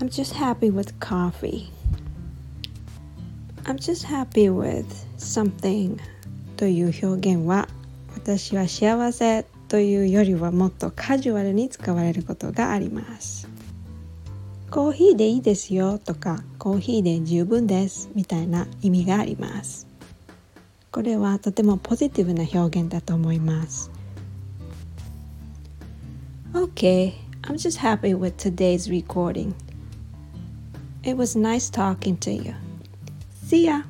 I'm just happy with coffee. I'm just happy with something という表現は私は幸せというよりはもっとカジュアルに使われることがありますコーヒーでいいですよとかコーヒーで十分ですみたいな意味がありますこれはとてもポジティブな表現だと思います Okay, I'm just happy with today's recording. It was nice talking to you. See ya!